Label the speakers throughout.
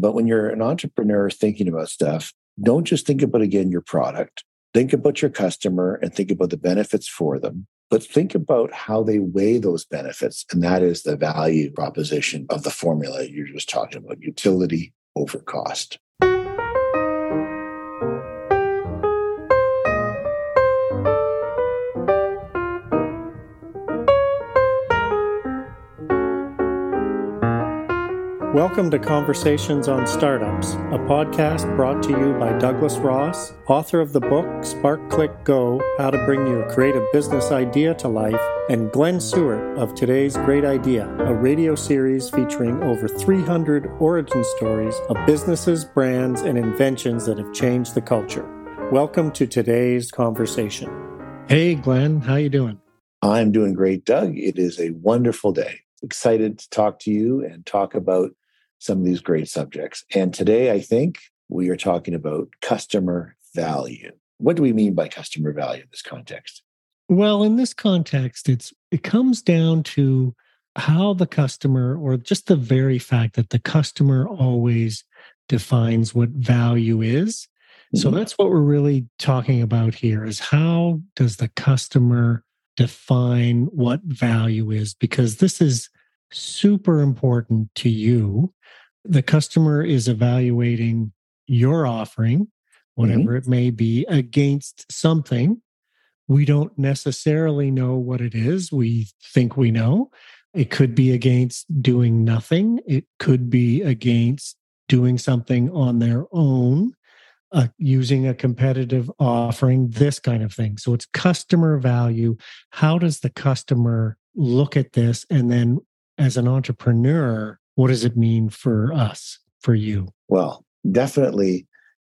Speaker 1: But when you're an entrepreneur thinking about stuff, don't just think about again your product. Think about your customer and think about the benefits for them. But think about how they weigh those benefits. And that is the value proposition of the formula you're just talking about utility over cost.
Speaker 2: Welcome to Conversations on Startups, a podcast brought to you by Douglas Ross, author of the book Spark Click Go How to Bring Your Creative Business Idea to Life, and Glenn Suart of Today's Great Idea, a radio series featuring over 300 origin stories of businesses, brands, and inventions that have changed the culture. Welcome to today's conversation.
Speaker 3: Hey, Glenn, how you doing?
Speaker 1: I'm doing great, Doug. It is a wonderful day excited to talk to you and talk about some of these great subjects. And today, I think we are talking about customer value. What do we mean by customer value in this context?
Speaker 3: Well, in this context, it's it comes down to how the customer or just the very fact that the customer always defines what value is. Mm-hmm. So that's what we're really talking about here is how does the customer define what value is because this is super important to you the customer is evaluating your offering, whatever mm-hmm. it may be, against something. We don't necessarily know what it is. We think we know. It could be against doing nothing, it could be against doing something on their own. Uh, using a competitive offering, this kind of thing. So it's customer value. How does the customer look at this? And then as an entrepreneur, what does it mean for us, for you?
Speaker 1: Well, definitely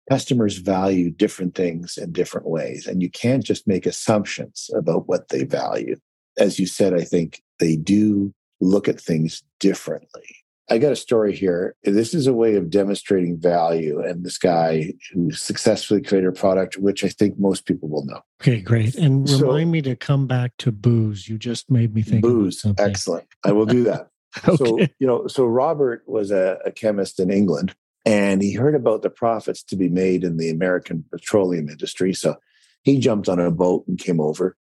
Speaker 1: customers value different things in different ways, and you can't just make assumptions about what they value. As you said, I think they do look at things differently. I got a story here. This is a way of demonstrating value. And this guy who successfully created a product, which I think most people will know.
Speaker 3: Okay, great. And remind so, me to come back to booze. You just made me think
Speaker 1: booze. Excellent. I will do that. okay. So, you know, so Robert was a, a chemist in England and he heard about the profits to be made in the American petroleum industry. So he jumped on a boat and came over.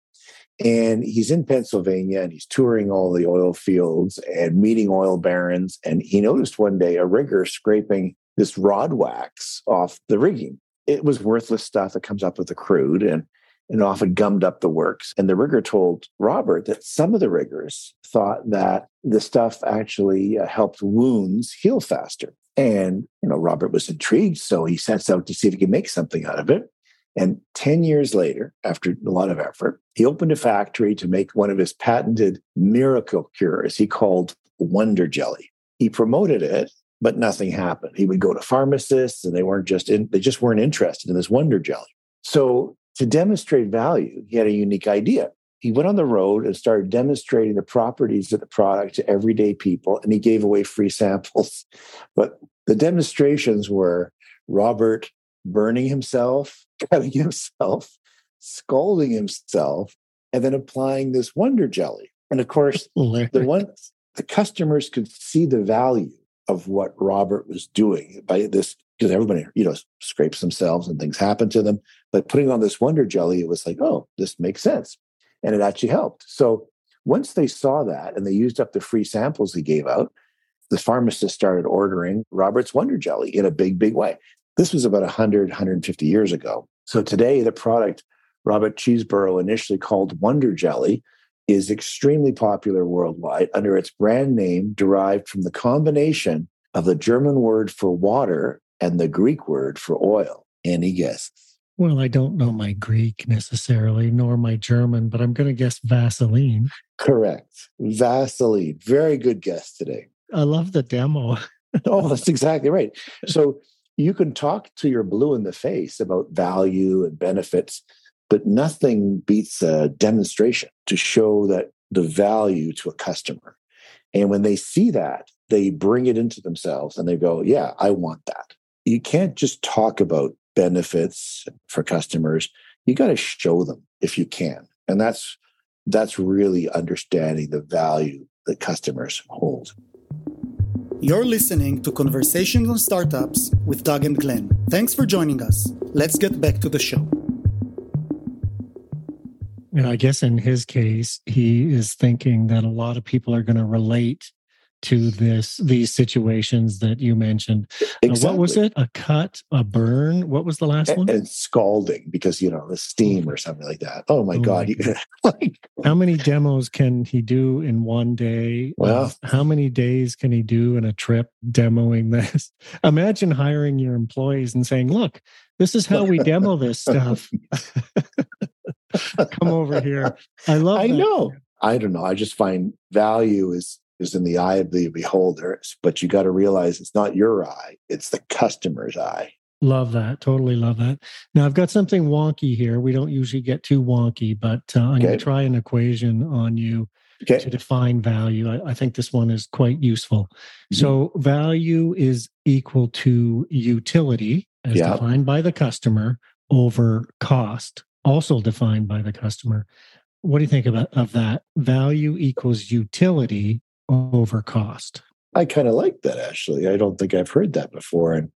Speaker 1: And he's in Pennsylvania and he's touring all the oil fields and meeting oil barons. And he noticed one day a rigger scraping this rod wax off the rigging. It was worthless stuff that comes up with the crude. And and often gummed up the works. And the rigger told Robert that some of the riggers thought that the stuff actually uh, helped wounds heal faster. And, you know, Robert was intrigued. So he sets out to see if he could make something out of it. And 10 years later, after a lot of effort, he opened a factory to make one of his patented miracle cures he called Wonder Jelly. He promoted it, but nothing happened. He would go to pharmacists and they weren't just in, they just weren't interested in this Wonder Jelly. So to demonstrate value, he had a unique idea. He went on the road and started demonstrating the properties of the product to everyday people, and he gave away free samples. But the demonstrations were Robert burning himself, cutting himself, scalding himself, and then applying this wonder jelly. And of course, the one the customers could see the value of what Robert was doing by this because everybody, you know, scrapes themselves and things happen to them. But putting on this Wonder Jelly, it was like, oh, this makes sense. And it actually helped. So once they saw that and they used up the free samples he gave out, the pharmacist started ordering Robert's Wonder Jelly in a big, big way. This was about 100, 150 years ago. So today, the product Robert Chesebrough initially called Wonder Jelly is extremely popular worldwide under its brand name derived from the combination of the German word for water and the Greek word for oil. Any guesses?
Speaker 3: Well, I don't know my Greek necessarily, nor my German, but I'm going to guess Vaseline.
Speaker 1: Correct. Vaseline. Very good guess today.
Speaker 3: I love the demo.
Speaker 1: oh, that's exactly right. So you can talk to your blue in the face about value and benefits, but nothing beats a demonstration to show that the value to a customer. And when they see that, they bring it into themselves and they go, Yeah, I want that you can't just talk about benefits for customers. You got to show them if you can. And that's that's really understanding the value that customers hold.
Speaker 4: You're listening to Conversations on Startups with Doug and Glenn. Thanks for joining us. Let's get back to the show.
Speaker 3: And I guess in his case, he is thinking that a lot of people are going to relate to this these situations that you mentioned. Exactly. Uh, what was it? A cut, a burn? What was the last
Speaker 1: and,
Speaker 3: one?
Speaker 1: And scalding because you know the steam or something like that. Oh my oh god! My
Speaker 3: like, how many demos can he do in one day?
Speaker 1: Well,
Speaker 3: how many days can he do in a trip demoing this? Imagine hiring your employees and saying, "Look, this is how we demo this stuff." Come over here. I love.
Speaker 1: I
Speaker 3: that.
Speaker 1: know. I don't know. I just find value is is in the eye of the beholder. But you got to realize it's not your eye, it's the customer's eye.
Speaker 3: Love that. Totally love that. Now, I've got something wonky here. We don't usually get too wonky, but uh, I'm okay. going to try an equation on you okay. to define value. I, I, think this one is quite useful. Mm-hmm. So, value is equal to utility as yeah. defined by the customer over cost, also defined by the customer. What do you think about of that? Value equals utility over cost.
Speaker 1: I kind of like that actually. I don't think I've heard that before, and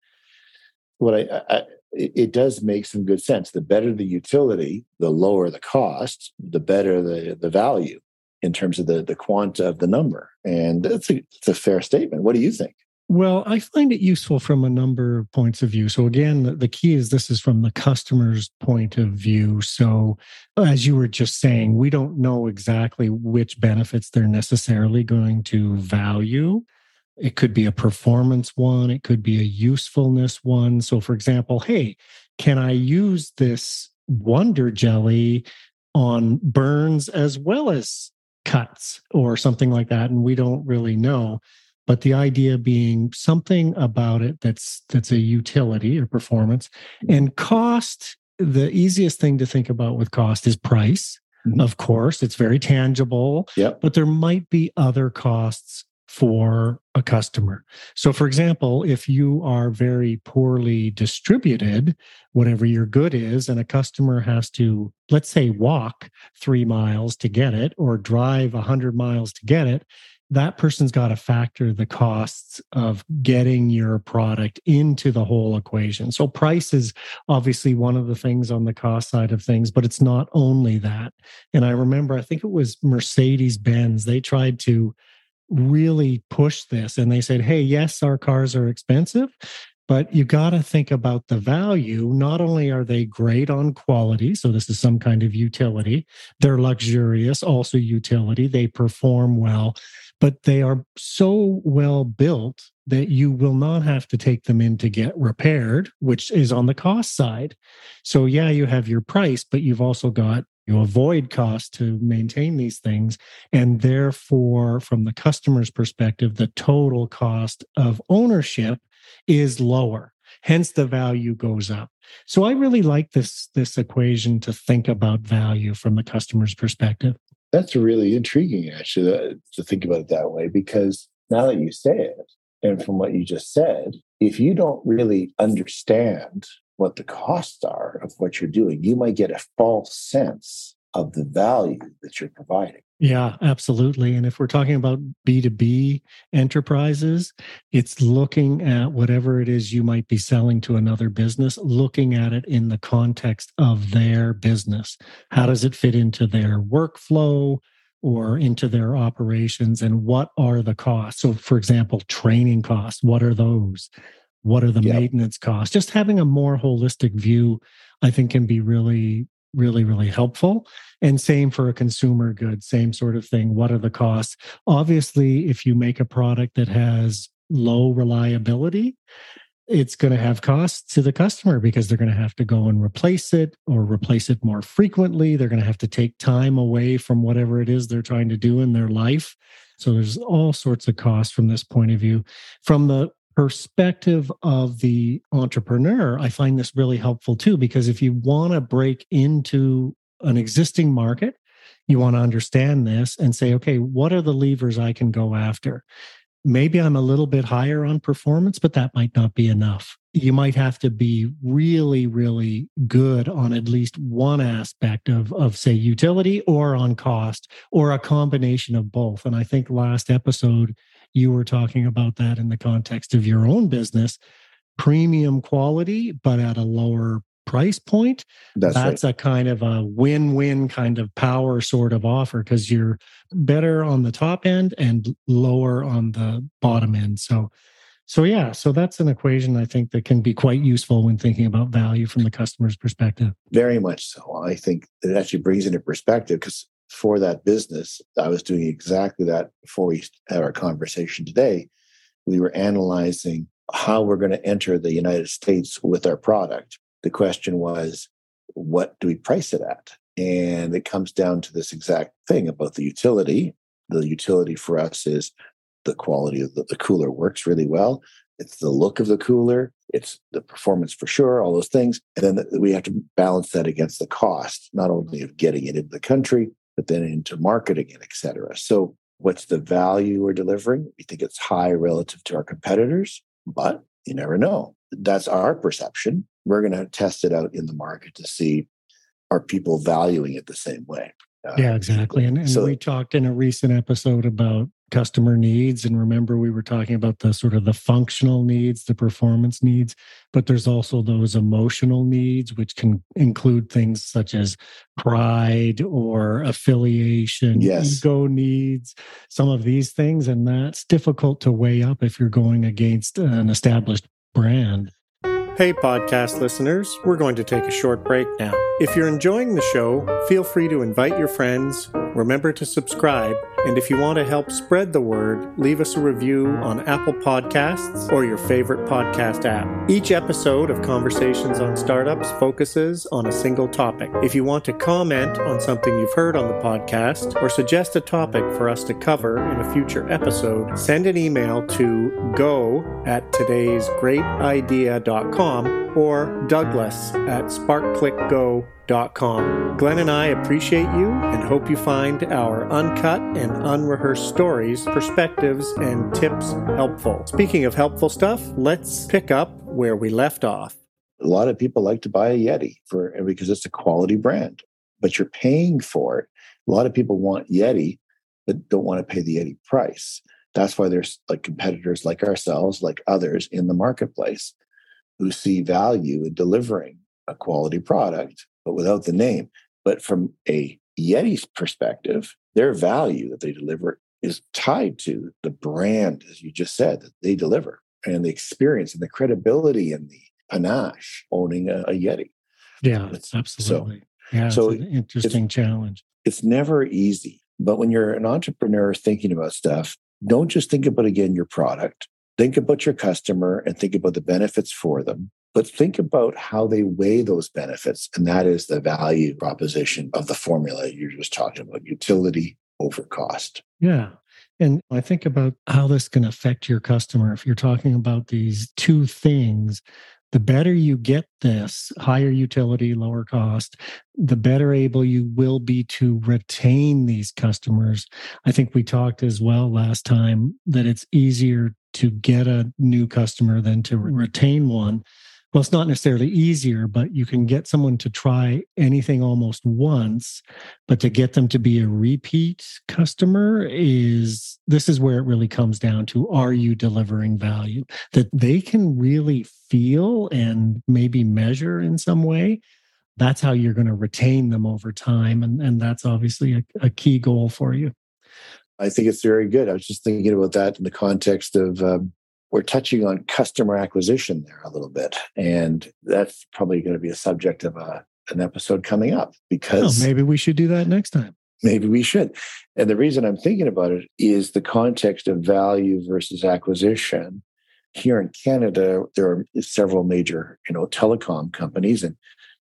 Speaker 1: what I, I it does make some good sense. The better the utility, the lower the cost, the better the the value in terms of the the quanta of the number. And that's a, it's a fair statement. What do you think?
Speaker 3: Well, I find it useful from a number of points of view. So, again, the key is this is from the customer's point of view. So, as you were just saying, we don't know exactly which benefits they're necessarily going to value. It could be a performance one, it could be a usefulness one. So, for example, hey, can I use this Wonder Jelly on burns as well as cuts or something like that? And we don't really know but the idea being something about it that's that's a utility or performance. And cost the easiest thing to think about with cost is price mm-hmm. of course. It's very tangible.
Speaker 1: Yep.
Speaker 3: but there might be other costs for a customer. So for example if you are very poorly distributed whatever your good is and a customer has to let's say walk 3 miles to get it or drive 100 miles to get it that person's got to factor the costs of getting your product into the whole equation. So, price is obviously one of the things on the cost side of things, but it's not only that. And I remember, I think it was Mercedes Benz, they tried to really push this and they said, hey, yes, our cars are expensive, but you got to think about the value. Not only are they great on quality, so this is some kind of utility, they're luxurious, also utility, they perform well, but they are so well built that you will not have to take them in to get repaired, which is on the cost side. So, yeah, you have your price, but you've also got you avoid cost to maintain these things. And therefore, from the customer's perspective, the total cost of ownership is lower hence the value goes up so i really like this this equation to think about value from the customer's perspective
Speaker 1: that's really intriguing actually to think about it that way because now that you say it and from what you just said if you don't really understand what the costs are of what you're doing you might get a false sense of the value that you're providing
Speaker 3: yeah, absolutely. And if we're talking about B2B enterprises, it's looking at whatever it is you might be selling to another business, looking at it in the context of their business. How does it fit into their workflow or into their operations? And what are the costs? So, for example, training costs, what are those? What are the yep. maintenance costs? Just having a more holistic view, I think, can be really really, really helpful. And same for a consumer good, same sort of thing. What are the costs? Obviously, if you make a product that has low reliability, it's going to have costs to the customer because they're going to have to go and replace it or replace it more frequently. They're going to have to take time away from whatever it is they're trying to do in their life. So there's all sorts of costs from this point of view. From the perspective of the entrepreneur, I find this really helpful too, because if you want to break into an existing market, you want to understand this and say, okay, what are the levers I can go after? Maybe I'm a little bit higher on performance, but that might not be enough. You might have to be really, really good on at least one aspect of, of say, utility or on cost or a combination of both. And I think last episode, you were talking about that in the context of your own business premium quality, but at a lower price point. That's, That's right. a kind of a win win kind of power sort of offer because you're better on the top end and lower on the bottom end. So, so yeah, so that's an equation I think that can be quite useful when thinking about value from the customer's perspective.
Speaker 1: Very much so. I think it actually brings into perspective because for that business, I was doing exactly that before we had our conversation today. We were analyzing how we're going to enter the United States with our product. The question was, what do we price it at? And it comes down to this exact thing about the utility. The utility for us is the quality of the, the cooler works really well. It's the look of the cooler. It's the performance for sure, all those things. And then we have to balance that against the cost, not only of getting it into the country, but then into marketing and et cetera. So what's the value we're delivering? We think it's high relative to our competitors but you never know. That's our perception. We're going to test it out in the market to see are people valuing it the same way.
Speaker 3: Uh, yeah, exactly. And, and so, we talked in a recent episode about customer needs and remember we were talking about the sort of the functional needs the performance needs but there's also those emotional needs which can include things such as pride or affiliation yes. ego needs some of these things and that's difficult to weigh up if you're going against an established brand
Speaker 2: Hey, podcast listeners, we're going to take a short break now. If you're enjoying the show, feel free to invite your friends, remember to subscribe, and if you want to help spread the word, leave us a review on Apple Podcasts or your favorite podcast app. Each episode of Conversations on Startups focuses on a single topic. If you want to comment on something you've heard on the podcast or suggest a topic for us to cover in a future episode, send an email to go at today'sgreatidea.com or Douglas at sparkclickgo.com. Glenn and I appreciate you and hope you find our uncut and unrehearsed stories, perspectives, and tips helpful. Speaking of helpful stuff, let's pick up where we left off.
Speaker 1: A lot of people like to buy a Yeti for because it's a quality brand, but you're paying for it. A lot of people want Yeti, but don't want to pay the Yeti price. That's why there's like competitors like ourselves, like others in the marketplace who see value in delivering a quality product, but without the name. But from a Yeti's perspective, their value that they deliver is tied to the brand, as you just said, that they deliver and the experience and the credibility and the panache owning a, a Yeti.
Speaker 3: Yeah, it's, absolutely. So, yeah, so an interesting challenge.
Speaker 1: It's never easy. But when you're an entrepreneur thinking about stuff, don't just think about again your product, think about your customer and think about the benefits for them but think about how they weigh those benefits and that is the value proposition of the formula you're just talking about utility over cost
Speaker 3: yeah and I think about how this can affect your customer. If you're talking about these two things, the better you get this higher utility, lower cost, the better able you will be to retain these customers. I think we talked as well last time that it's easier to get a new customer than to retain one. Well, it's not necessarily easier, but you can get someone to try anything almost once, but to get them to be a repeat customer is this is where it really comes down to are you delivering value that they can really feel and maybe measure in some way? That's how you're going to retain them over time. And, and that's obviously a, a key goal for you.
Speaker 1: I think it's very good. I was just thinking about that in the context of um, we're touching on customer acquisition there a little bit, and that's probably going to be a subject of a, an episode coming up oh, because
Speaker 3: oh, maybe we should do that next time.
Speaker 1: Maybe we should. And the reason I'm thinking about it is the context of value versus acquisition. Here in Canada, there are several major, you know, telecom companies, and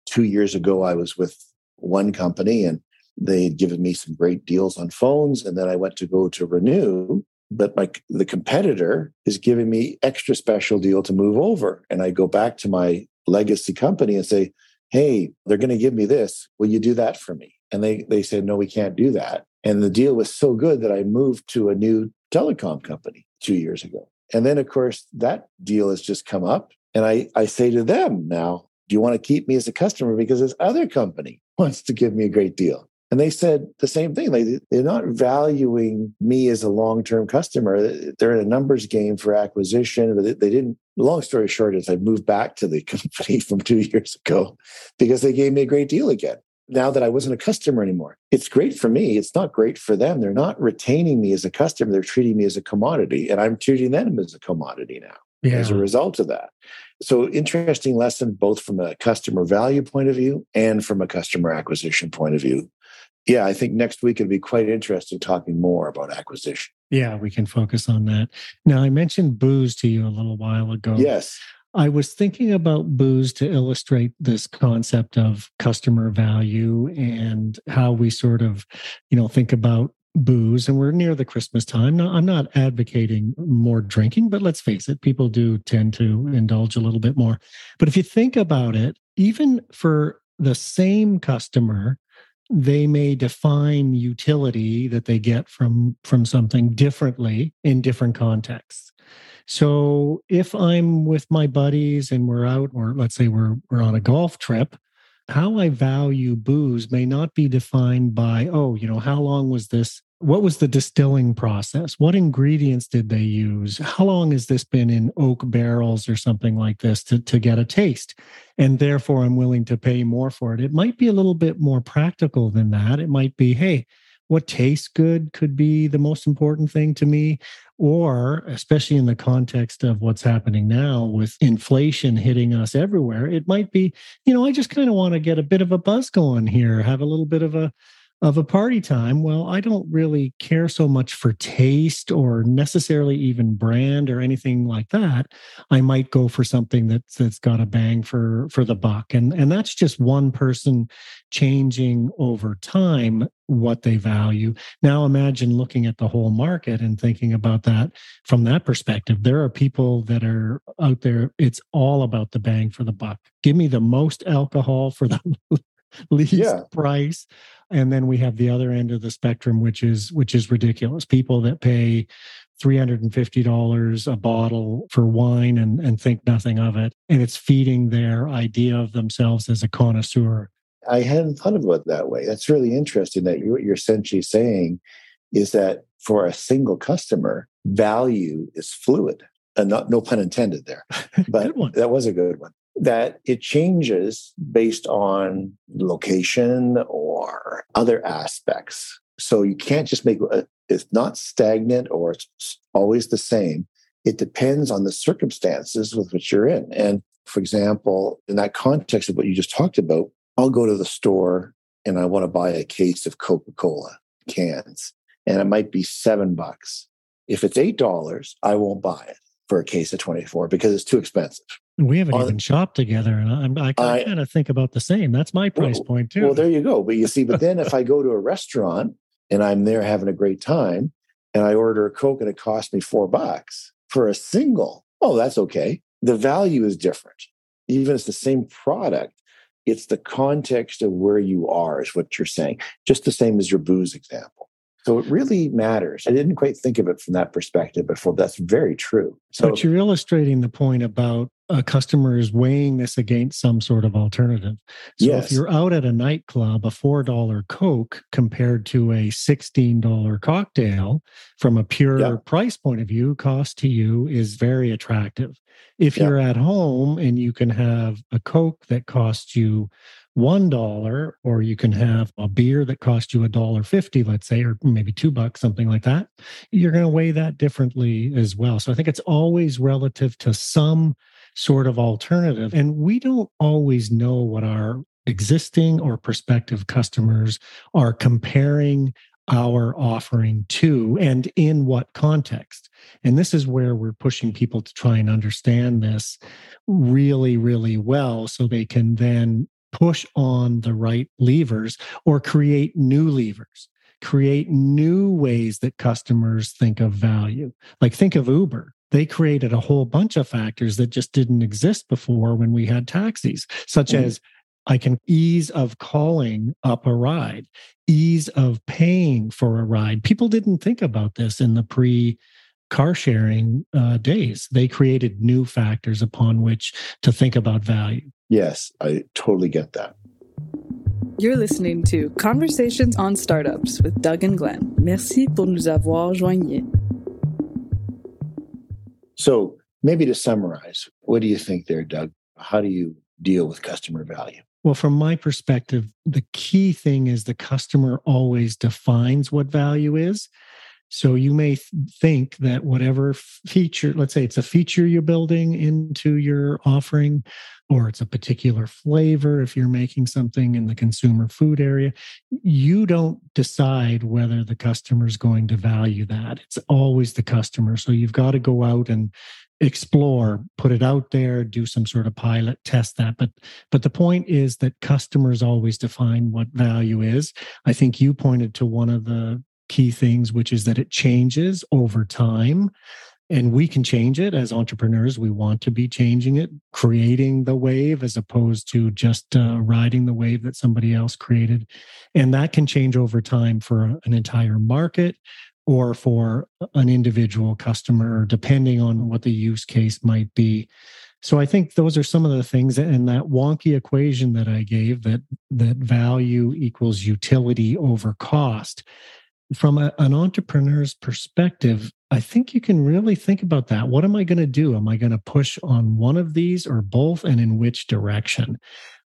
Speaker 1: two years ago I was with one company and they had given me some great deals on phones, and then I went to go to renew. But my the competitor is giving me extra special deal to move over, and I go back to my legacy company and say, "Hey, they're going to give me this. Will you do that for me?" And they they said, "No, we can't do that." And the deal was so good that I moved to a new telecom company two years ago. And then, of course, that deal has just come up, and I I say to them now, "Do you want to keep me as a customer because this other company wants to give me a great deal?" And they said the same thing. Like they're not valuing me as a long term customer. They're in a numbers game for acquisition, but they didn't. Long story short is I moved back to the company from two years ago because they gave me a great deal again. Now that I wasn't a customer anymore, it's great for me. It's not great for them. They're not retaining me as a customer. They're treating me as a commodity, and I'm treating them as a commodity now yeah. as a result of that. So, interesting lesson both from a customer value point of view and from a customer acquisition point of view yeah, I think next week it'd be quite interesting talking more about acquisition.
Speaker 3: Yeah, we can focus on that. Now, I mentioned booze to you a little while ago.
Speaker 1: Yes.
Speaker 3: I was thinking about booze to illustrate this concept of customer value and how we sort of, you know, think about booze and we're near the christmas time now i'm not advocating more drinking but let's face it people do tend to indulge a little bit more but if you think about it even for the same customer they may define utility that they get from from something differently in different contexts. So if i'm with my buddies and we're out or let's say we're we're on a golf trip how i value booze may not be defined by oh you know how long was this what was the distilling process? What ingredients did they use? How long has this been in oak barrels or something like this to, to get a taste? And therefore, I'm willing to pay more for it. It might be a little bit more practical than that. It might be, hey, what tastes good could be the most important thing to me. Or, especially in the context of what's happening now with inflation hitting us everywhere, it might be, you know, I just kind of want to get a bit of a buzz going here, have a little bit of a of a party time, well, I don't really care so much for taste or necessarily even brand or anything like that. I might go for something that's that's got a bang for for the buck. And and that's just one person changing over time what they value. Now imagine looking at the whole market and thinking about that from that perspective. There are people that are out there, it's all about the bang for the buck. Give me the most alcohol for the least yeah. price and then we have the other end of the spectrum which is which is ridiculous. People that pay $350 a bottle for wine and, and think nothing of it and it's feeding their idea of themselves as a connoisseur.
Speaker 1: I hadn't thought about it that way. That's really interesting that you, what you're essentially saying is that for a single customer value is fluid and not no pun intended there but that was a good one that it changes based on location or other aspects. So you can't just make a, it's not stagnant or it's always the same. It depends on the circumstances with which you're in. And for example, in that context of what you just talked about, I'll go to the store and I want to buy a case of Coca Cola cans, and it might be seven bucks. If it's $8, I won't buy it for a case of 24 because it's too expensive.
Speaker 3: We haven't even shopped together, and I, I, I kind of think about the same. That's my price
Speaker 1: well,
Speaker 3: point too.
Speaker 1: Well, there you go. But you see, but then if I go to a restaurant and I'm there having a great time, and I order a Coke and it costs me four bucks for a single, oh, that's okay. The value is different, even if it's the same product. It's the context of where you are, is what you're saying. Just the same as your booze example. So it really matters. I didn't quite think of it from that perspective before. That's very true.
Speaker 3: So but you're illustrating the point about a customer is weighing this against some sort of alternative. So yes. if you're out at a nightclub, a $4 Coke compared to a $16 cocktail from a pure yeah. price point of view, cost to you is very attractive. If yeah. you're at home and you can have a Coke that costs you one dollar, or you can have a beer that costs you a dollar fifty, let's say, or maybe two bucks, something like that. You're going to weigh that differently as well. So I think it's always relative to some sort of alternative. And we don't always know what our existing or prospective customers are comparing our offering to and in what context. And this is where we're pushing people to try and understand this really, really well so they can then push on the right levers or create new levers create new ways that customers think of value like think of uber they created a whole bunch of factors that just didn't exist before when we had taxis such mm-hmm. as I can ease of calling up a ride, ease of paying for a ride. People didn't think about this in the pre car sharing uh, days. They created new factors upon which to think about value.
Speaker 1: Yes, I totally get that.
Speaker 5: You're listening to Conversations on Startups with Doug and Glenn. Merci pour nous avoir joignés.
Speaker 1: So, maybe to summarize, what do you think there, Doug? How do you deal with customer value?
Speaker 3: Well, from my perspective, the key thing is the customer always defines what value is. So you may th- think that whatever feature, let's say it's a feature you're building into your offering, or it's a particular flavor, if you're making something in the consumer food area, you don't decide whether the customer is going to value that. It's always the customer. So you've got to go out and explore put it out there do some sort of pilot test that but but the point is that customers always define what value is i think you pointed to one of the key things which is that it changes over time and we can change it as entrepreneurs we want to be changing it creating the wave as opposed to just uh, riding the wave that somebody else created and that can change over time for an entire market or for an individual customer, depending on what the use case might be. So I think those are some of the things in that wonky equation that I gave that that value equals utility over cost. From a, an entrepreneur's perspective, I think you can really think about that. What am I going to do? Am I going to push on one of these or both and in which direction?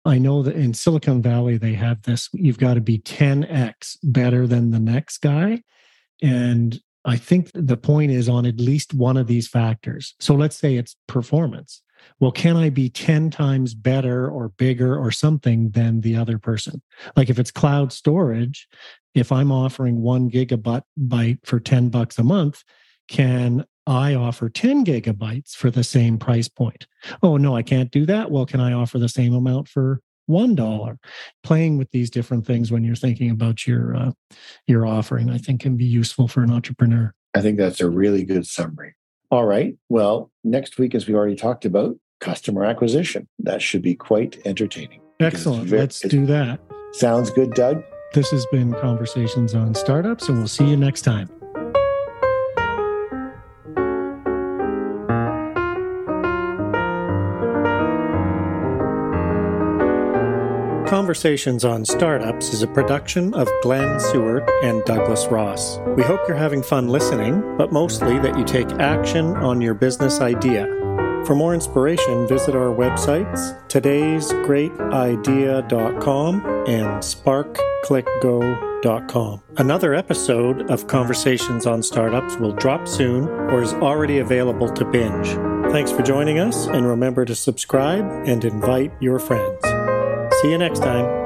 Speaker 3: I know that in Silicon Valley, they have this you've got to be 10x better than the next guy. And I think the point is on at least one of these factors. So let's say it's performance. Well, can I be 10 times better or bigger or something than the other person? Like if it's cloud storage, if I'm offering one gigabyte for 10 bucks a month, can I offer 10 gigabytes for the same price point? Oh, no, I can't do that. Well, can I offer the same amount for one dollar? Playing with these different things when you're thinking about your uh, your offering i think can be useful for an entrepreneur.
Speaker 1: I think that's a really good summary. All right. Well next week as we already talked about customer acquisition. That should be quite entertaining.
Speaker 3: Excellent. very, let's do that.
Speaker 1: Sounds good doug
Speaker 3: this has been conversations on startups and we'll see you next time
Speaker 2: Conversations on Startups is a production of Glenn Suart and Douglas Ross. We hope you're having fun listening, but mostly that you take action on your business idea. For more inspiration, visit our websites today'sgreatidea.com and sparkclickgo.com. Another episode of Conversations on Startups will drop soon or is already available to binge. Thanks for joining us, and remember to subscribe and invite your friends. See you next time.